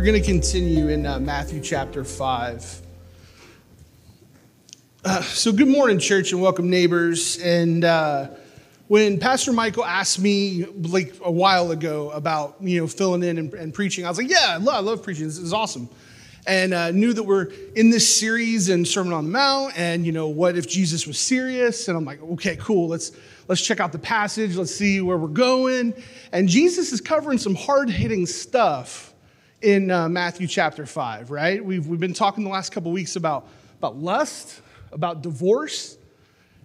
we're going to continue in uh, Matthew chapter 5. Uh, so, good morning, church, and welcome, neighbors. And uh, when Pastor Michael asked me like a while ago about you know filling in and, and preaching, I was like, "Yeah, I love, I love preaching. This is awesome." And uh, knew that we're in this series and Sermon on the Mount, and you know, what if Jesus was serious? And I'm like, "Okay, cool. Let's let's check out the passage. Let's see where we're going." And Jesus is covering some hard hitting stuff in uh, Matthew chapter 5, right? We've, we've been talking the last couple weeks about, about lust, about divorce.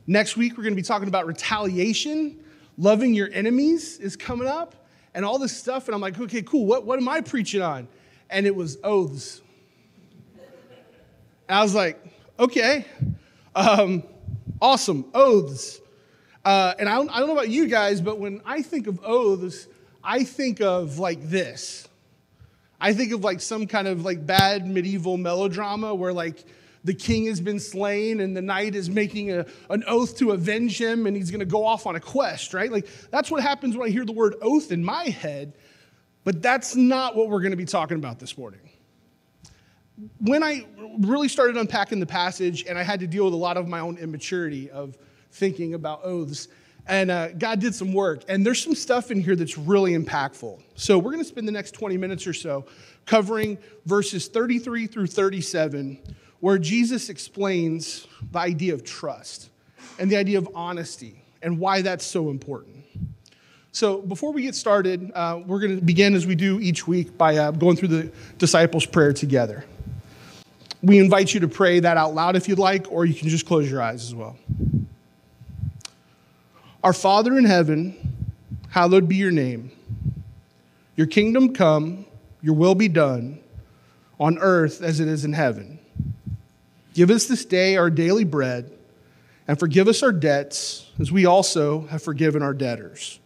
Next week, we're going to be talking about retaliation. Loving your enemies is coming up, and all this stuff. And I'm like, okay, cool. What, what am I preaching on? And it was oaths. And I was like, okay, um, awesome, oaths. Uh, and I don't, I don't know about you guys, but when I think of oaths, I think of like this. I think of like some kind of like bad medieval melodrama where like the king has been slain and the knight is making a, an oath to avenge him and he's going to go off on a quest, right? Like that's what happens when I hear the word oath in my head, but that's not what we're going to be talking about this morning. When I really started unpacking the passage and I had to deal with a lot of my own immaturity of thinking about oaths, and uh, God did some work. And there's some stuff in here that's really impactful. So we're going to spend the next 20 minutes or so covering verses 33 through 37, where Jesus explains the idea of trust and the idea of honesty and why that's so important. So before we get started, uh, we're going to begin as we do each week by uh, going through the disciples' prayer together. We invite you to pray that out loud if you'd like, or you can just close your eyes as well. Our Father in heaven, hallowed be your name. Your kingdom come, your will be done, on earth as it is in heaven. Give us this day our daily bread, and forgive us our debts, as we also have forgiven our debtors.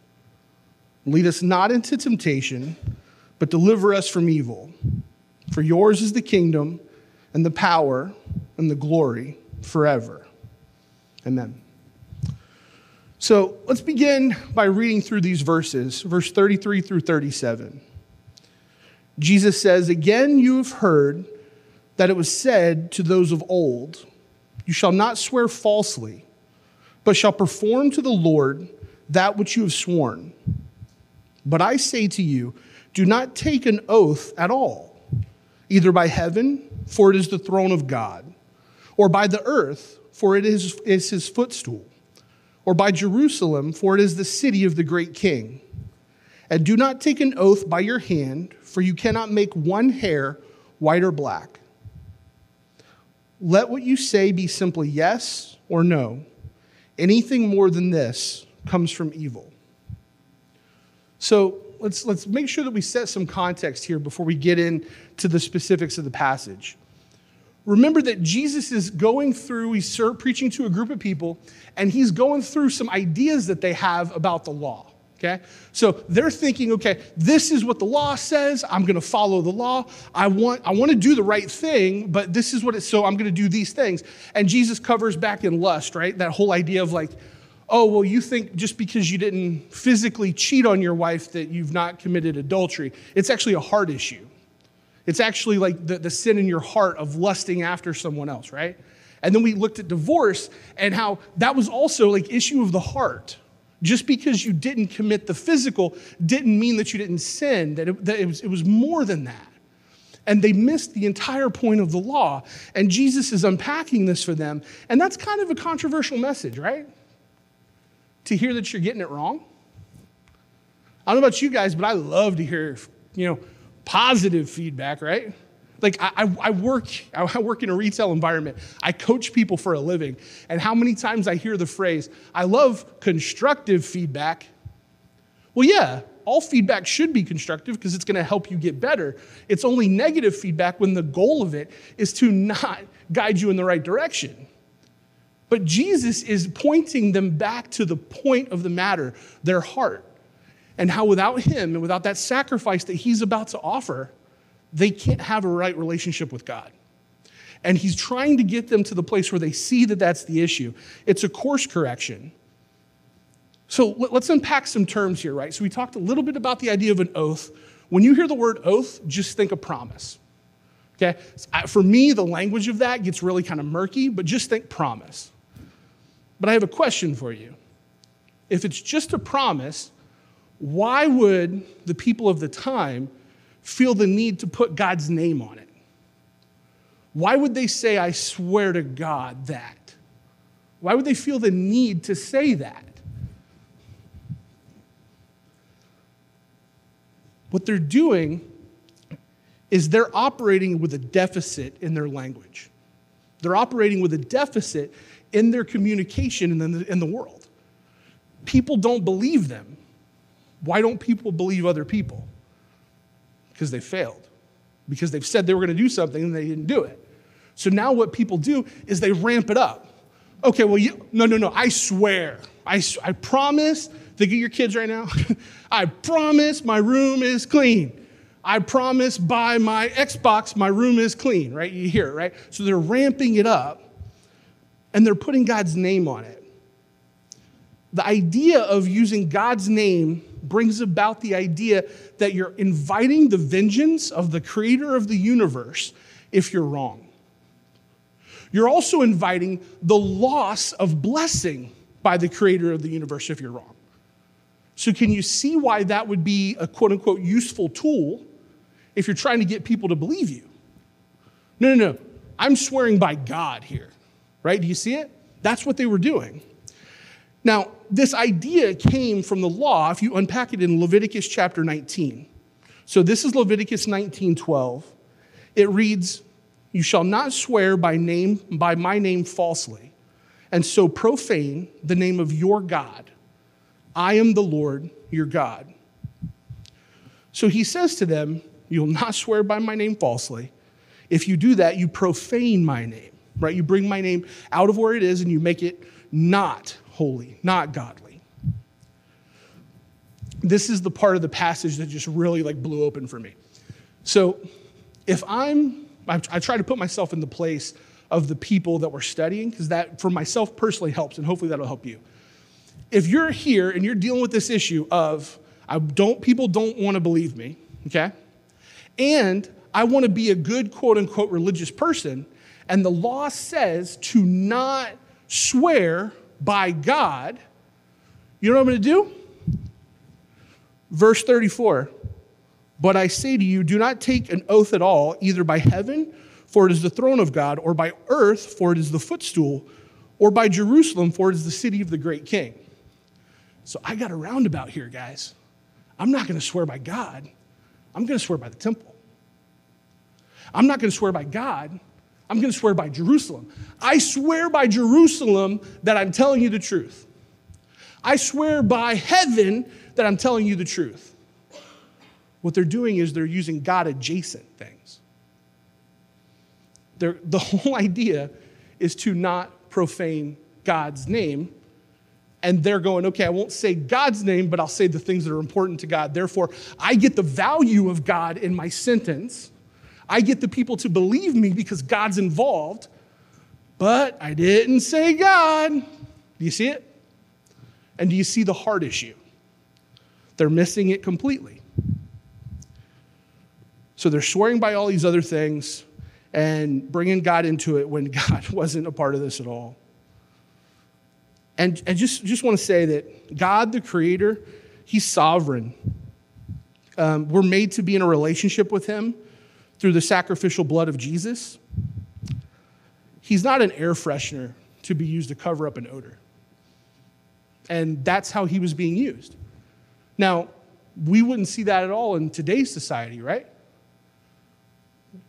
Lead us not into temptation, but deliver us from evil. For yours is the kingdom, and the power, and the glory forever. Amen. So let's begin by reading through these verses, verse 33 through 37. Jesus says, Again, you have heard that it was said to those of old, You shall not swear falsely, but shall perform to the Lord that which you have sworn. But I say to you, do not take an oath at all, either by heaven, for it is the throne of God, or by the earth, for it is, is his footstool or by Jerusalem, for it is the city of the great king. And do not take an oath by your hand, for you cannot make one hair white or black. Let what you say be simply yes or no. Anything more than this comes from evil. So let's, let's make sure that we set some context here before we get into the specifics of the passage remember that Jesus is going through, he's preaching to a group of people, and he's going through some ideas that they have about the law. Okay? So they're thinking, okay, this is what the law says. I'm going to follow the law. I want, I want to do the right thing, but this is what it's so I'm going to do these things. And Jesus covers back in lust, right? That whole idea of like, oh, well, you think just because you didn't physically cheat on your wife that you've not committed adultery. It's actually a heart issue. It's actually like the, the sin in your heart of lusting after someone else, right? And then we looked at divorce and how that was also like issue of the heart. Just because you didn't commit the physical didn't mean that you didn't sin, that it, that it, was, it was more than that. And they missed the entire point of the law. And Jesus is unpacking this for them. And that's kind of a controversial message, right? To hear that you're getting it wrong. I don't know about you guys, but I love to hear, you know, positive feedback, right? Like I, I, work, I work in a retail environment. I coach people for a living. And how many times I hear the phrase, I love constructive feedback. Well, yeah, all feedback should be constructive because it's going to help you get better. It's only negative feedback when the goal of it is to not guide you in the right direction. But Jesus is pointing them back to the point of the matter, their heart and how without him and without that sacrifice that he's about to offer, they can't have a right relationship with God. And he's trying to get them to the place where they see that that's the issue. It's a course correction. So let's unpack some terms here, right? So we talked a little bit about the idea of an oath, When you hear the word oath, just think of promise. Okay? For me, the language of that gets really kind of murky, but just think promise. But I have a question for you. If it's just a promise, why would the people of the time feel the need to put God's name on it? Why would they say, I swear to God that? Why would they feel the need to say that? What they're doing is they're operating with a deficit in their language. They're operating with a deficit in their communication in the, in the world. People don't believe them. Why don't people believe other people? Because they failed. Because they've said they were going to do something and they didn't do it. So now what people do is they ramp it up. Okay, well, you, no, no, no, I swear. I, I promise. Think of your kids right now. I promise my room is clean. I promise by my Xbox my room is clean, right? You hear it, right? So they're ramping it up and they're putting God's name on it. The idea of using God's name brings about the idea that you're inviting the vengeance of the creator of the universe if you're wrong. You're also inviting the loss of blessing by the creator of the universe if you're wrong. So, can you see why that would be a quote unquote useful tool if you're trying to get people to believe you? No, no, no. I'm swearing by God here, right? Do you see it? That's what they were doing. Now, this idea came from the law if you unpack it in Leviticus chapter 19. So this is Leviticus 19:12. It reads, "You shall not swear by name by my name falsely, and so profane the name of your God. I am the Lord your God." So he says to them, "You'll not swear by my name falsely. If you do that, you profane my name." Right? You bring my name out of where it is and you make it not holy, not godly. This is the part of the passage that just really like blew open for me. So, if I'm, I, try to put myself in the place of the people that we're studying, because that for myself personally helps, and hopefully that'll help you. If you're here and you're dealing with this issue of I don't people don't want to believe me, okay? And I want to be a good quote unquote religious person, and the law says to not swear by God, you know what I'm going to do? Verse 34 But I say to you, do not take an oath at all, either by heaven, for it is the throne of God, or by earth, for it is the footstool, or by Jerusalem, for it is the city of the great king. So I got a roundabout here, guys. I'm not going to swear by God, I'm going to swear by the temple. I'm not going to swear by God, I'm going to swear by Jerusalem. I swear by Jerusalem that I'm telling you the truth. I swear by heaven that I'm telling you the truth. What they're doing is they're using God adjacent things. They're, the whole idea is to not profane God's name. And they're going, okay, I won't say God's name, but I'll say the things that are important to God. Therefore, I get the value of God in my sentence I get the people to believe me because God's involved, but I didn't say God. Do you see it? And do you see the heart issue? They're missing it completely. So they're swearing by all these other things and bringing God into it when God wasn't a part of this at all. And I just, just want to say that God, the Creator, He's sovereign. Um, we're made to be in a relationship with Him through the sacrificial blood of Jesus, he's not an air freshener to be used to cover up an odor. And that's how he was being used. Now, we wouldn't see that at all in today's society, right?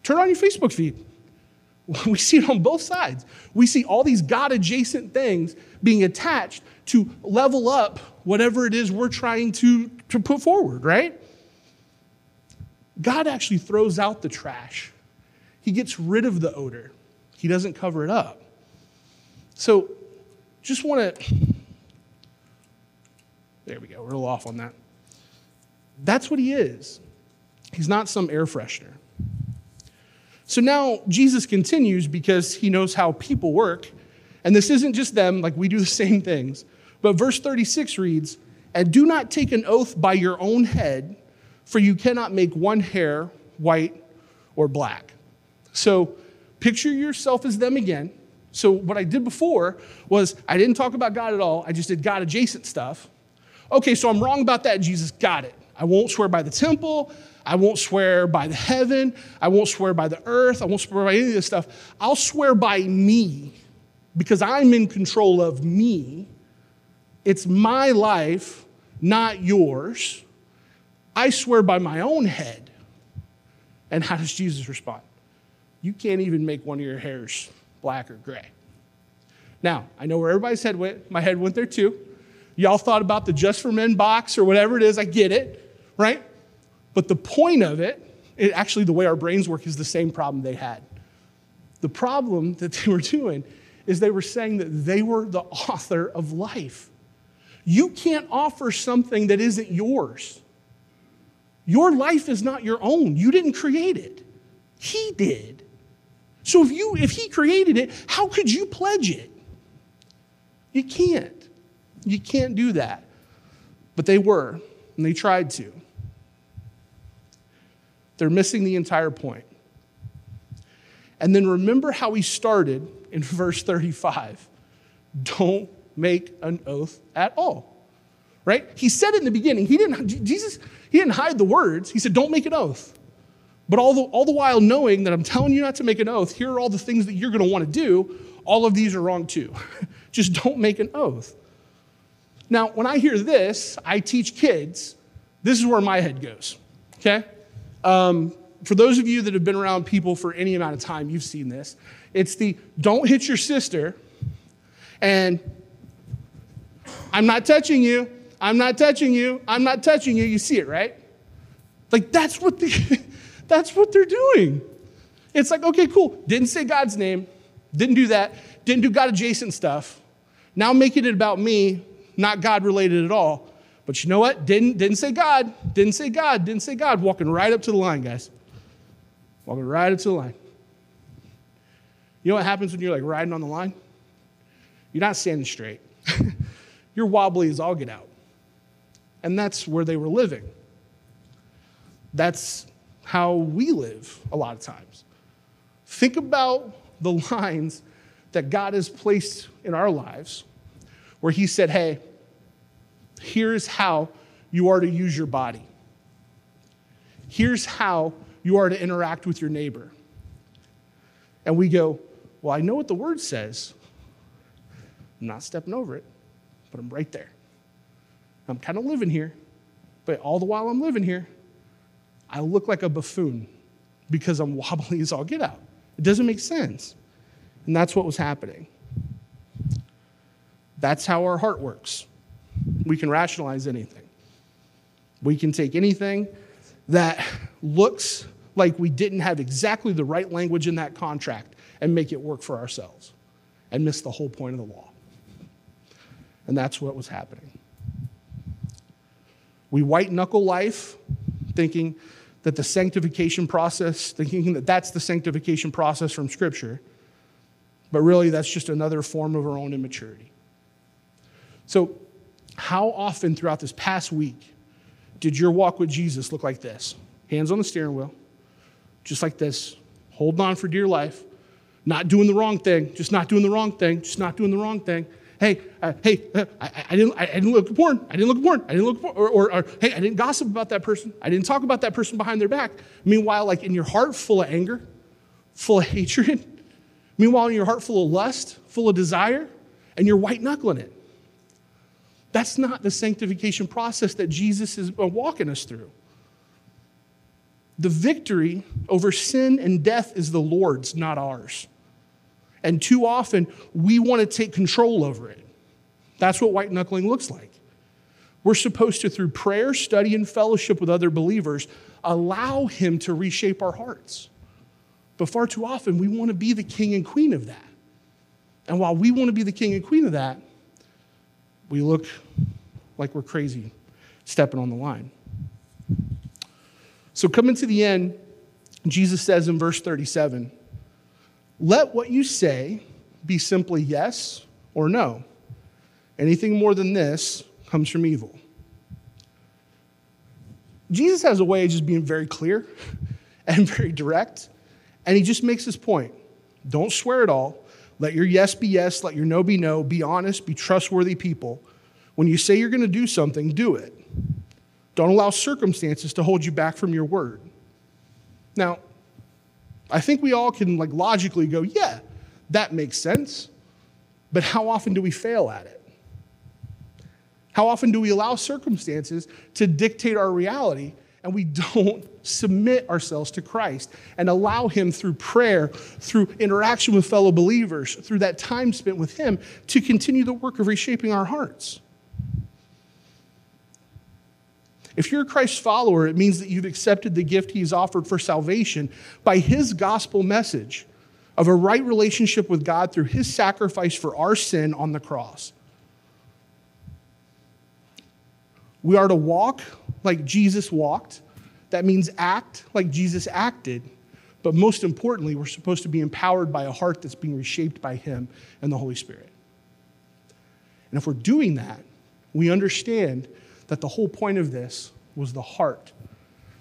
Turn on your Facebook feed. We see it on both sides. We see all these God adjacent things being attached to level up whatever it is we're trying to, to put forward, right? God actually throws out the trash. He gets rid of the odor. He doesn't cover it up. So, just want to. There we go. We're a little off on that. That's what he is. He's not some air freshener. So now Jesus continues because he knows how people work. And this isn't just them, like we do the same things. But verse 36 reads, And do not take an oath by your own head for you cannot make one hair white or black. So picture yourself as them again. So, what I did before was I didn't talk about God at all, I just did God adjacent stuff. Okay, so I'm wrong about that, Jesus. Got it. I won't swear by the temple. I won't swear by the heaven. I won't swear by the earth. I won't swear by any of this stuff. I'll swear by me because I'm in control of me. It's my life, not yours. I swear by my own head. And how does Jesus respond? You can't even make one of your hairs black or gray. Now, I know where everybody's head went. My head went there too. Y'all thought about the Just for Men box or whatever it is. I get it, right? But the point of it, it actually, the way our brains work, is the same problem they had. The problem that they were doing is they were saying that they were the author of life. You can't offer something that isn't yours. Your life is not your own. You didn't create it. He did. So if you if he created it, how could you pledge it? You can't. You can't do that. But they were, and they tried to. They're missing the entire point. And then remember how he started in verse 35. Don't make an oath at all. Right? He said in the beginning. He didn't Jesus he didn't hide the words. He said don't make an oath. But all the, all the while knowing that I'm telling you not to make an oath, here are all the things that you're going to want to do. All of these are wrong too. Just don't make an oath. Now, when I hear this, I teach kids, this is where my head goes, okay? Um, for those of you that have been around people for any amount of time, you've seen this. It's the don't hit your sister and I'm not touching you, I'm not touching you, I'm not touching you. You see it, right? Like that's what the, that's what they're doing. It's like, okay, cool. Didn't say God's name, didn't do that, didn't do God adjacent stuff. Now making it about me not God related at all. But you know what? Didn't, didn't say God, didn't say God, didn't say God. Walking right up to the line, guys. Walking right up to the line. You know what happens when you're like riding on the line? You're not standing straight. you're wobbly as all get out. And that's where they were living. That's how we live a lot of times. Think about the lines that God has placed in our lives where He said, Hey, Here's how you are to use your body. Here's how you are to interact with your neighbor. And we go, Well, I know what the word says. I'm not stepping over it, but I'm right there. I'm kind of living here, but all the while I'm living here, I look like a buffoon because I'm wobbly as all get out. It doesn't make sense. And that's what was happening. That's how our heart works. We can rationalize anything. We can take anything that looks like we didn't have exactly the right language in that contract and make it work for ourselves and miss the whole point of the law. And that's what was happening. We white knuckle life thinking that the sanctification process, thinking that that's the sanctification process from Scripture, but really that's just another form of our own immaturity. So, how often throughout this past week did your walk with Jesus look like this? Hands on the steering wheel, just like this, holding on for dear life, not doing the wrong thing, just not doing the wrong thing, just not doing the wrong thing. Hey, uh, hey, uh, I, I, didn't, I, didn't look porn. I didn't look porn. I didn't look porn. Or, or, or, hey, I didn't gossip about that person. I didn't talk about that person behind their back. Meanwhile, like in your heart, full of anger, full of hatred. Meanwhile, in your heart, full of lust, full of desire, and you're white knuckling it. That's not the sanctification process that Jesus is uh, walking us through. The victory over sin and death is the Lord's, not ours. And too often, we want to take control over it. That's what white knuckling looks like. We're supposed to, through prayer, study, and fellowship with other believers, allow Him to reshape our hearts. But far too often, we want to be the king and queen of that. And while we want to be the king and queen of that, we look like we're crazy stepping on the line. So, coming to the end, Jesus says in verse 37 Let what you say be simply yes or no. Anything more than this comes from evil. Jesus has a way of just being very clear and very direct. And he just makes his point. Don't swear at all. Let your yes be yes, let your no be no. Be honest, be trustworthy people. When you say you're going to do something, do it. Don't allow circumstances to hold you back from your word. Now, I think we all can like logically go, yeah, that makes sense. But how often do we fail at it? How often do we allow circumstances to dictate our reality and we don't submit ourselves to Christ and allow Him through prayer, through interaction with fellow believers, through that time spent with Him to continue the work of reshaping our hearts? If you're a Christ follower, it means that you've accepted the gift He's offered for salvation by His gospel message of a right relationship with God through His sacrifice for our sin on the cross. We are to walk like Jesus walked. That means act like Jesus acted. But most importantly, we're supposed to be empowered by a heart that's being reshaped by Him and the Holy Spirit. And if we're doing that, we understand that the whole point of this was the heart.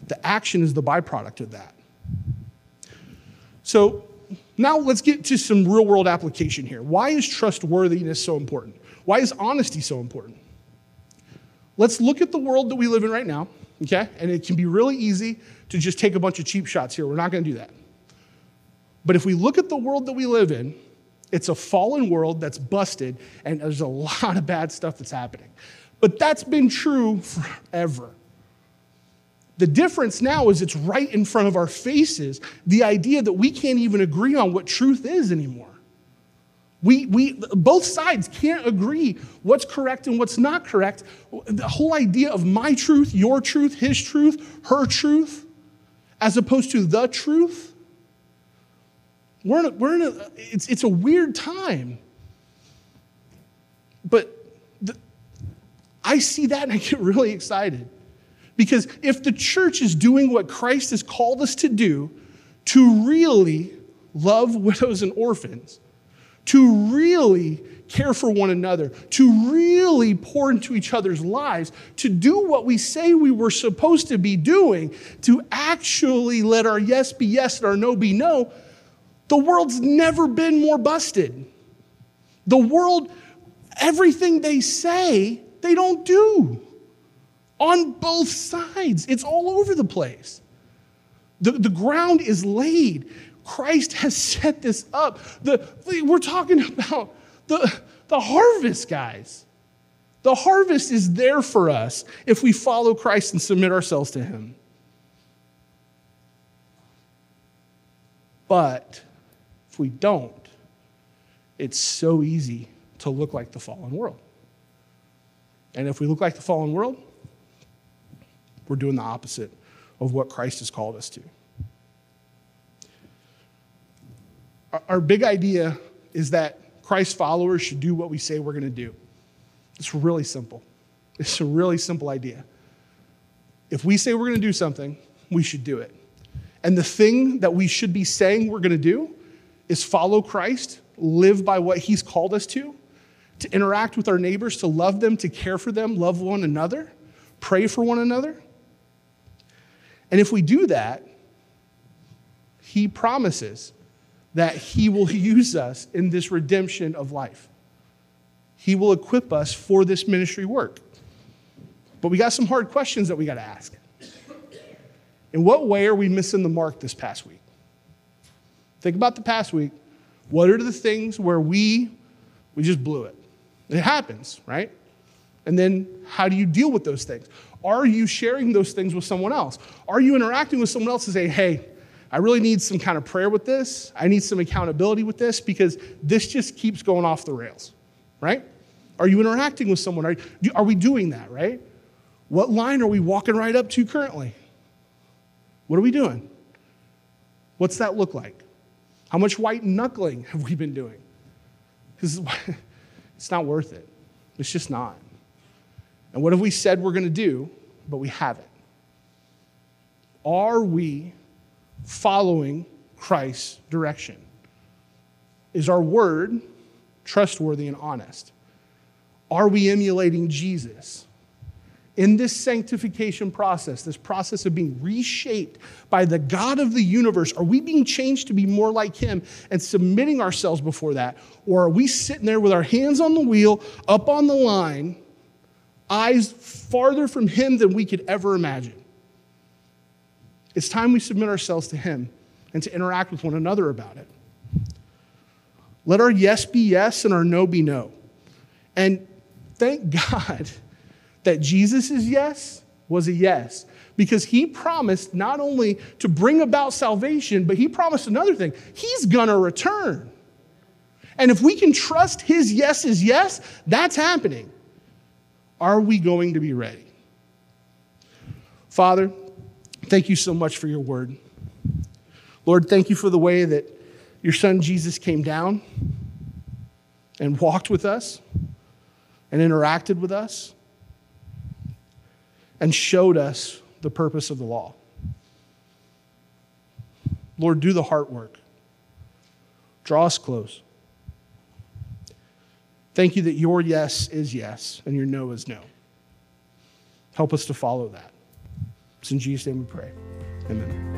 The action is the byproduct of that. So now let's get to some real world application here. Why is trustworthiness so important? Why is honesty so important? let's look at the world that we live in right now, okay? And it can be really easy to just take a bunch of cheap shots here. We're not to do that. But if we look at the world that we live in, it's a fallen world that's busted, and there's a lot of bad stuff that's happening. But that's been true forever. The difference now is it's right in front of our faces the idea that we can't even agree on what truth is anymore. We, we, both sides can't agree what's correct and what's not correct. The whole idea of my truth, your truth, his truth, her truth, as opposed to the truth. We're in a, we're in a it's, it's a weird time. But I see that and I get really excited. Because if the church is doing what Christ has called us to do, to really love widows and orphans, to really care for one another, to really pour into each other's lives, to do what we say we were supposed to be doing, to actually let our yes be yes and our no be no, the world's never been more busted. The world, everything they say, they don't do on both sides. It's all over the place. The, the ground is laid. Christ has set this up. The, we're talking about the, the harvest, guys. The harvest is there for us if we follow Christ and submit ourselves to Him. But if we don't, it's so easy to look like the fallen world. And if we look like the fallen world, we're doing the opposite of what Christ has called us to. our big idea is that Christ followers should do what we say we're going to do. It's really simple. It's a really simple idea. If we say we're going to do something, we should do it. And the thing that we should be saying we're going to do is follow Christ, live by what he's called us to, to interact with our neighbors, to love them, to care for them, love one another, pray for one another. And if we do that, he promises that He will use us in this redemption of life. He will equip us for this ministry work. But we got some hard questions that we got to ask. In what way are we missing the mark this past week? Think about the past week. What are the things where we we just blew it? It happens, right? And then how do you deal with those things? Are you sharing those things with someone else? Are you interacting with someone else to say, "Hey, I really need some kind of prayer with this. I need some accountability with this because this just keeps going off the rails, right? Are you interacting with someone? Are, are we doing that, right? What line are we walking right up to currently? What are we doing? What's that look like? How much white knuckling have we been doing? Because it's not worth it. It's just not. And what have we said we're going to do, but we haven't? Are we following Christ's direction? Is our word trustworthy and honest? Are we emulating Jesus in this sanctification process, this process of being reshaped by the God of the universe, are we being changed to be more like Him and submitting ourselves before that? Or are we sitting there with our hands on the wheel, up on the line, eyes farther from Him than we could ever imagine? It's time we submit ourselves to Him and to interact with one another about it. Let our yes be yes and our no be no. And thank God that Jesus' yes was a yes because he promised not only to bring about salvation, but he promised another thing he's gonna return. And if we can trust his yes is yes, that's happening. Are we going to be ready? Father, thank you so much for your word. Lord, thank you for the way that your son Jesus came down and walked with us and interacted with us and showed us the purpose of the law. Lord, do the heart work. Draw us close. Thank you that your yes is yes and your no is no. Help us to follow that. It's in Jesus' name we pray. Amen.